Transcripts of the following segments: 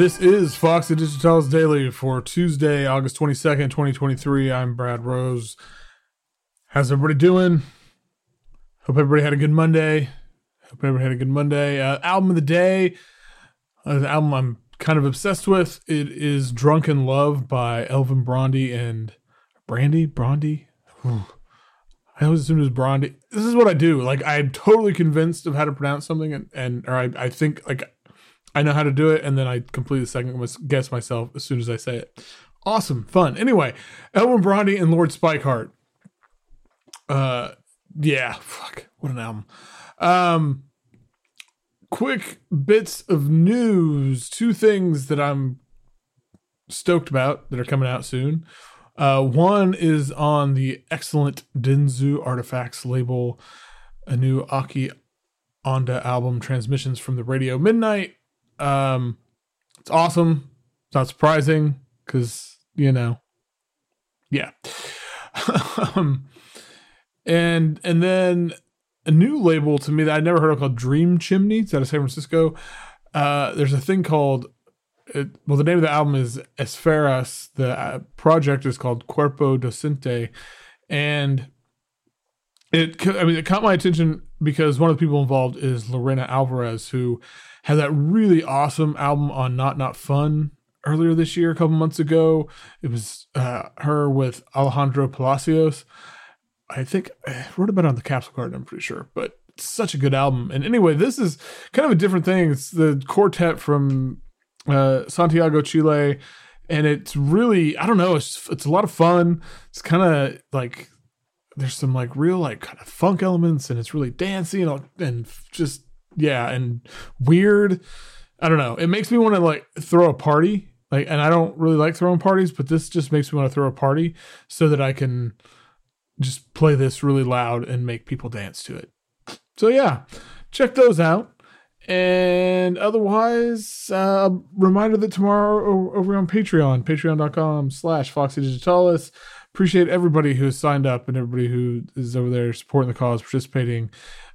This is Foxy Digitalis Daily for Tuesday, August 22nd, 2023. I'm Brad Rose. How's everybody doing? Hope everybody had a good Monday. Hope everybody had a good Monday. Uh, album of the day, uh, album I'm kind of obsessed with. It is Drunk in Love by Elvin Brandhi and Brandy? Brandy? I always assumed it was Brandy. This is what I do. Like, I'm totally convinced of how to pronounce something, and, and or I, I think, like, I know how to do it, and then I completely second guess myself as soon as I say it. Awesome, fun. Anyway, Elvin Brandhi and Lord Spikeheart. Uh, yeah, fuck, what an album. Um, quick bits of news. Two things that I'm stoked about that are coming out soon. Uh, one is on the excellent Dinzu Artefacts label, a new Aki Onda album, Transmissions from the Radio Midnight. Um, it's awesome. It's not surprising because you know, yeah. um, and and then a new label to me that I never heard of called Dream Chimney. It's out of San Francisco. Uh, there's a thing called it, well, the name of the album is Esferas. The uh, project is called Cuerpo Docente, and it I mean it caught my attention because one of the people involved is Lorena Alvarez, who had that really awesome album on Not Not Fun earlier this year, a couple months ago. It was uh, her with Alejandro Palacios. I think I wrote about it on the capsule card, I'm pretty sure, but such a good album. And anyway, this is kind of a different thing. It's the quartet from uh, Santiago, Chile. And it's really, I don't know, it's, it's a lot of fun. It's kind of like, there's some like real, like kind of funk elements, and it's really dancey and, and just yeah, and weird. I don't know. It makes me want to like throw a party. Like, and I don't really like throwing parties, but this just makes me want to throw a party so that I can just play this really loud and make people dance to it. So yeah, check those out. And otherwise, uh, reminder that tomorrow over on Patreon, patreon.com slash Foxy Digitalis. Appreciate everybody who has signed up and everybody who is over there supporting the cause, participating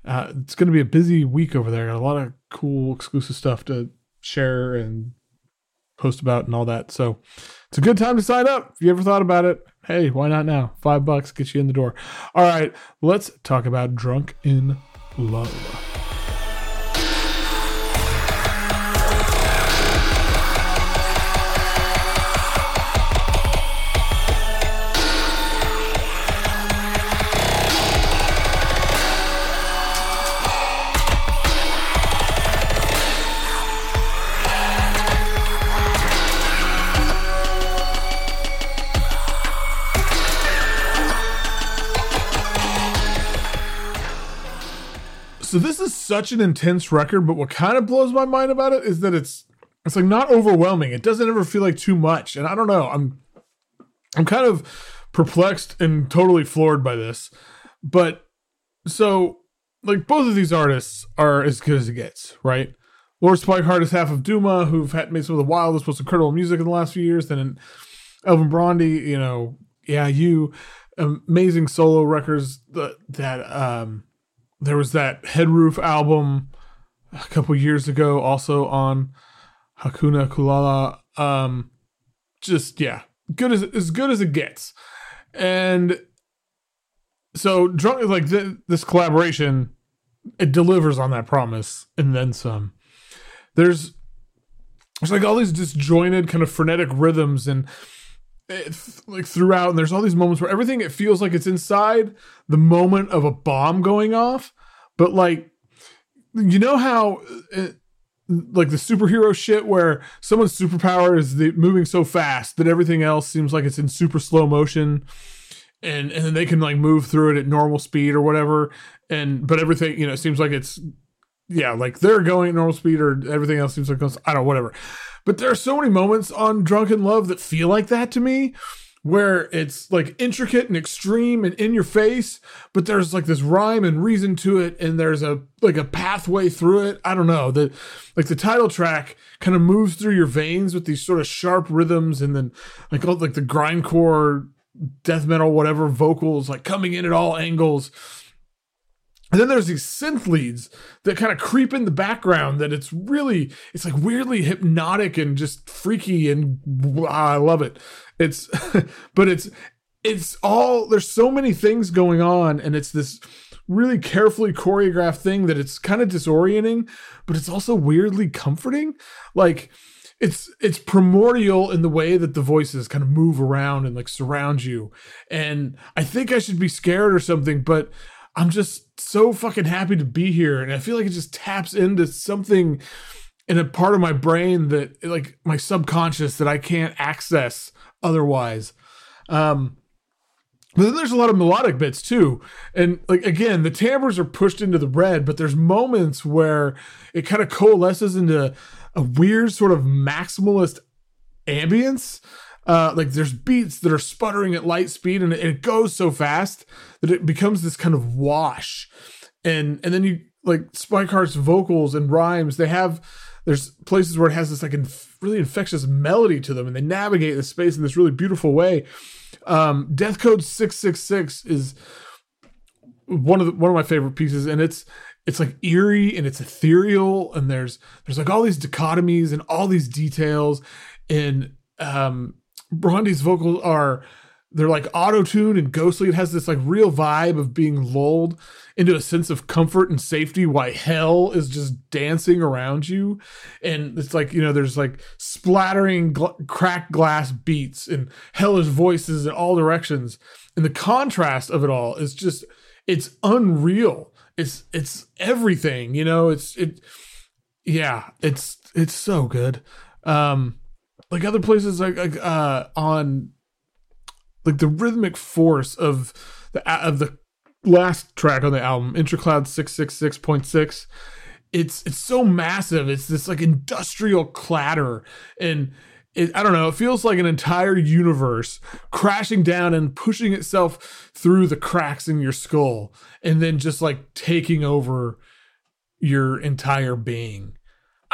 uh, it's going to be a busy week over there. A lot of cool exclusive stuff to share and post about and all that. So it's a good time to sign up. If you ever thought about it, hey, why not now? Five bucks gets you in the door. All right, let's talk about Drunk in Love. So this is such an intense record, but what kind of blows my mind about it is that it's it's like not overwhelming. It doesn't ever feel like too much. And I don't know. I'm I'm kind of perplexed and totally floored by this. But so like both of these artists are as good as it gets, right? Lord Spikeheart is half of Duma, who've had made some of the wildest, most incredible music in the last few years. Then Elvin Brandhi, you know, yeah, you amazing solo records that that um there was that Headroof album a couple years ago, also on Hakuna Kulala. Um, just yeah, good as as good as it gets, and so drunk like th- this collaboration, it delivers on that promise and then some. There's there's like all these disjointed kind of frenetic rhythms and it, like throughout and there's all these moments where everything it feels like it's inside the moment of a bomb going off but like you know how it, uh, like the superhero shit where someone's superpower is the, moving so fast that everything else seems like it's in super slow motion and and then they can like move through it at normal speed or whatever and but everything you know seems like it's yeah like they're going at normal speed or everything else seems like i don't know whatever. But there are so many moments on Drunk in Love that feel like that to me, where it's like intricate and extreme and in your face, but there's like this rhyme and reason to it, and there's a like a pathway through it. I don't know. The like the title track kind of moves through your veins with these sort of sharp rhythms, and then like all like the grindcore death metal, whatever vocals like coming in at all angles. And then there's these synth leads that kind of creep in the background that it's really, it's like weirdly hypnotic and just freaky and I love it. It's, but it's, it's all, there's so many things going on and it's this really carefully choreographed thing that it's kind of disorienting, but it's also weirdly comforting. Like, it's it's primordial in the way that the voices kind of move around and like surround you and i think i should be scared or something but I'm just so fucking happy to be here. And I feel like it just taps into something in a part of my brain that like my subconscious that I can't access otherwise. Um, but then there's a lot of melodic bits too. And like again, the timbres are pushed into the red, but there's moments where it kind of coalesces into a weird sort of maximalist ambience uh, like there's beats that are sputtering at light speed and it, goes so fast that it becomes this kind of wash. And and then you like Spikeheart's vocals and rhymes they have there's places where it has this like inf- really infectious melody to them and they navigate the space in this really beautiful way. Um death code 666 is one of the, one of my favorite pieces and it's it's like eerie and it's ethereal and there's there's like all these dichotomies and all these details and um Brandhi's vocals are they're like auto-tuned and ghostly. It has this like real vibe of being lulled into a sense of comfort and safety while hell is just dancing around you. And it's like, you know, there's like splattering gl- cracked glass beats and hellish voices in all directions. And the contrast of it all is just it's unreal. It's it's everything, you know, it's it yeah, it's it's so good. Um like other places like, like uh on like the rhythmic force of the of the last track on the album intercloud 666.6 it's it's so massive it's this like industrial clatter and it, I don't know. It feels like an entire universe crashing down and pushing itself through the cracks in your skull, and then just like taking over your entire being.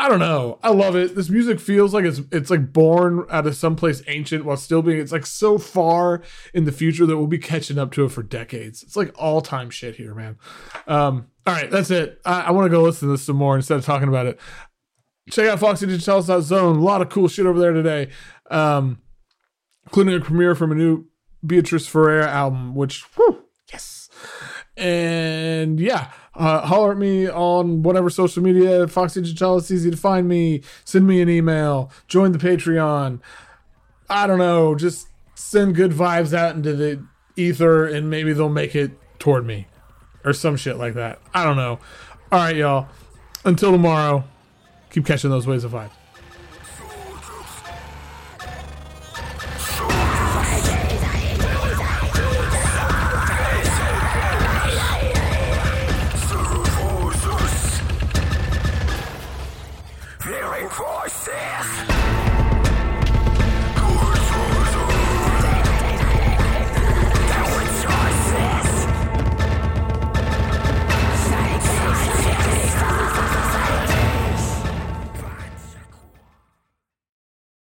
I don't know. I love it. This music feels like it's it's like born out of someplace ancient while still being it's like so far in the future that we'll be catching up to it for decades. It's like all time shit here, man. Um, all right, that's it. I, I want to go listen to this some more instead of talking about it. Check out FoxyDigitalis.zone. A lot of cool shit over there today, um, including a premiere from a new Beatrice Ferrer album, which whew, yes, and yeah. Uh, holler at me on whatever social media. Foxy Chichala, is easy to find me. Send me an email. Join the Patreon. I don't know. Just send good vibes out into the ether and maybe they'll make it toward me or some shit like that. I don't know. All right, y'all. Until tomorrow, keep catching those waves of vibes.